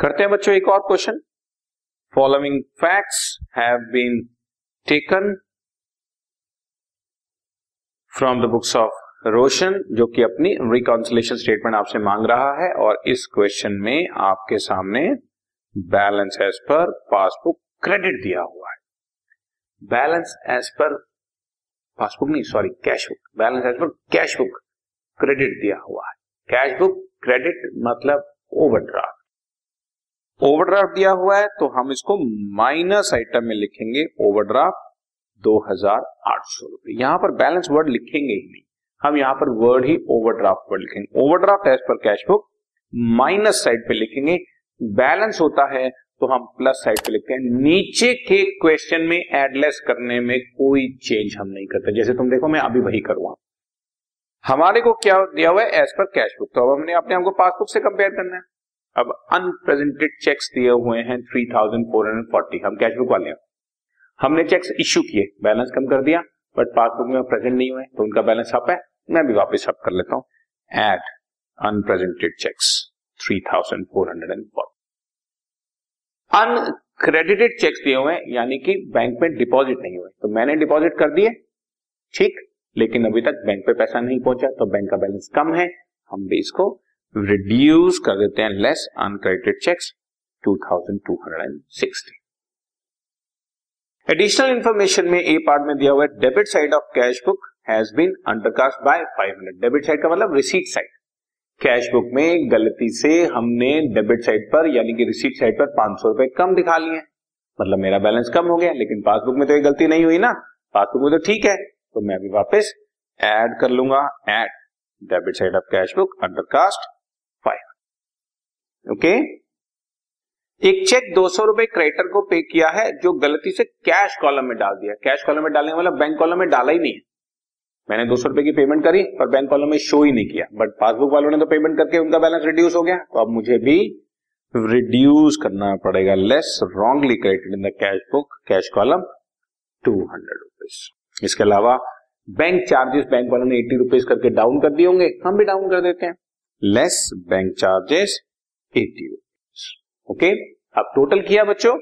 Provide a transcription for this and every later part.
करते हैं बच्चों एक और question. Following facts have been taken from the books of Roshan जो कि अपनी रिकॉन्सिलेशन स्टेटमेंट आपसे मांग रहा है और इस क्वेश्चन में आपके सामने balance as per passbook credit दिया हुआ है। बैलेंस एज पर पासबुक नहीं sorry cash book balance as per cash book credit दिया हुआ है। कैश बुक क्रेडिट मतलब ओवरड्राफ्ट ओवरड्राफ्ट दिया हुआ है तो हम इसको माइनस आइटम में लिखेंगे, ओवरड्राफ्ट दो हज़ार आठ सौ रुपए यहाँ पर बैलेंस वर्ड लिखेंगे ही नहीं। हम यहाँ पर वर्ड ही ओवरड्राफ्ट वर्ड लिखेंगे। Overdraft as per cash book, minus side पे लिखेंगे, बैलेंस होता है तो हम प्लस साइड पे लिखते हैं। नीचे के क्वेश्चन में एडलेस करने में कोई चेंज हम नहीं करते। जैसे तुम देखो, मैं अभी वही करूँगा। हमारे को क्या दिया हुआ है? एज पर कैश बुक तो अब हमने अपने आपको पासबुक से कंपेयर करना है। अब अनप्रेजेंटेड चेक्स दिए हुए हैं three thousand four hundred forty हम कैश बुक वाले हैं। हमने चेक्स इश्यू किए बैलेंस कम कर दिया बट पासबुक में प्रेजेंट नहीं हुए तो उनका बैलेंस अप है, मैं भी वापस अप कर लेता हूँ। Add unpresented cheques three thousand four hundred and forty uncredited cheques दिए हुए यानी कि बैंक में डिपॉजिट नहीं हुए। तो मैंने डिपॉजिट कर दिए, ठीक, लेकिन अभी तक बैंक पे पैसा नहीं पहुँचा तो बैंक का बैलेंस कम है, हम भी इसको रिड्यूस कर देते हैं less uncredited cheques 2260 additional information में ए पार्ट में दिया हुआ है debit side of cash book has been undercast by 500 debit side का मतलब रिसीट साइड कैश बुक में गलती से हमने डेबिट साइड पर, यानी कि रिसीट साइड पर पाँच सौ रुपए कम दिखा लिए मतलब मेरा बैलेंस कम हो गया, लेकिन पासबुक में तो ये गलती नहीं हुई ना। पासबुक में तो ठीक है तो मैं अभी वापस ऐड कर लूँगा add debit side of cash book undercast okay? एक चेक दो सौ रुपए क्रेडिटर को पे किया है, जो गलती से कैश कॉलम में डाल दिया। कैश कॉलम में डालने वाला बैंक कॉलम में डाला ही नहीं है। मैंने दो सौ रुपए की पेमेंट करी, पर बैंक कॉलम में शो ही नहीं किया। बट पासबुक वालों ने तो पेमेंट करके उनका बैलेंस रिड्यूस हो गया। तो अब मुझे भी रिड्यूस करना पड़ेगा। Less wrongly credited in the cash book cash column two hundred rupees इसके अलावा बैंक चार्जेस बैंक वालों ने एट्टी रुपीज़ करके डाउन कर दिए होंगे। हम भी डाउन कर देते हैं। Less bank charges eighty rupees okay अब टोटल किया बच्चों?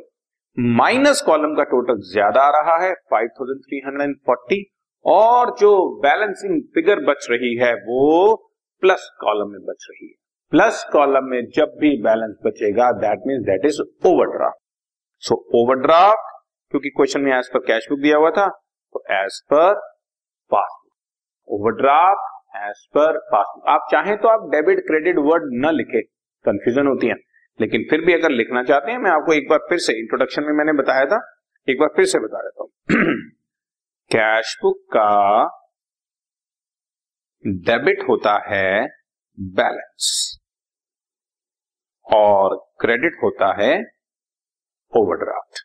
माइनस कॉलम का टोटल ज़्यादा आ रहा है 5340 और जो बैलेंसिंग फिगर बच रही है, वो प्लस कॉलम में बच रही है। प्लस कॉलम में जब भी बैलेंस बचेगा that mean that is overdraft so overdraft क्योंकि क्वेश्चन में एज पर कैश बुक दिया हुआ था तो as per passbook overdraft as per passbook आप चाहें तो आप डेबिट क्रेडिट वर्ड न लिखे। कंफ्यूजन होती है। लेकिन फिर भी अगर लिखना चाहते हैं, मैं आपको एक बार फिर से इंट्रोडक्शन में मैंने बताया था, एक बार फिर से बता देता हूँ। कैश बुक का डेबिट होता है बैलेंस और क्रेडिट होता है ओवरड्राफ्ट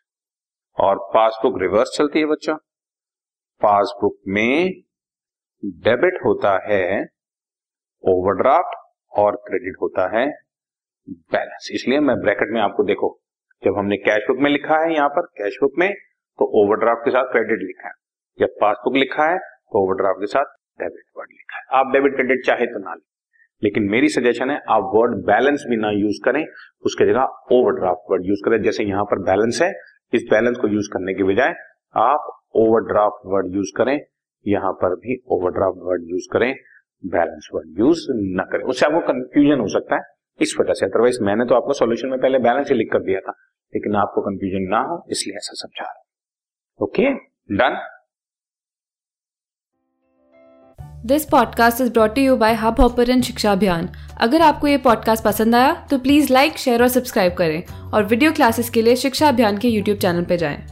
और पासबुक रिवर्स चलती है बच्चों। पासबुक में डेबिट होता है ओवरड्राफ्ट और क्रेडिट होता है बैलेंस इसलिए मैं ब्रैकेट में आपको देखो, जब हमने कैश बुक में लिखा है यहाँ पर कैश बुक में तो ओवरड्राफ्ट के साथ क्रेडिट लिखा है। जब पासबुक लिखा है तो ओवरड्राफ्ट के साथ डेबिट वर्ड लिखा है। आप डेबिट क्रेडिट चाहे तो ना लेकिन मेरी सजेशन है, आप वर्ड बैलेंस भी ना यूज़ करें, उसके जगह ओवरड्राफ्ट वर्ड यूज़ करें। जैसे यहाँ पर बैलेंस है, इस बैलेंस को यूज़ करने के बजाय आप ओवरड्राफ्ट वर्ड यूज़ करें, यहाँ पर भी ओवरड्राफ्ट वर्ड यूज़ करें बैलेंस वर्ड यूज़ ना करें। उससे आपको कंफ्यूजन हो सकता है। इस वजह से। अदरवाइज़ मैंने तो आपको सॉल्यूशन में पहले बैलेंस ही लिख कर दिया था, लेकिन आपको कंफ्यूजन ना हो, इसलिए ऐसा समझा रहा हूँ। Okay done this podcast is brought you by Hubhopper Shiksha Abhiyan अगर आपको ये पॉडकास्ट पसंद आया तो प्लीज़ लाइक शेयर और सब्सक्राइब करें। और वीडियो क्लासेस के लिए शिक्षा अभियान के यूट्यूब चैनल पर जाएँ।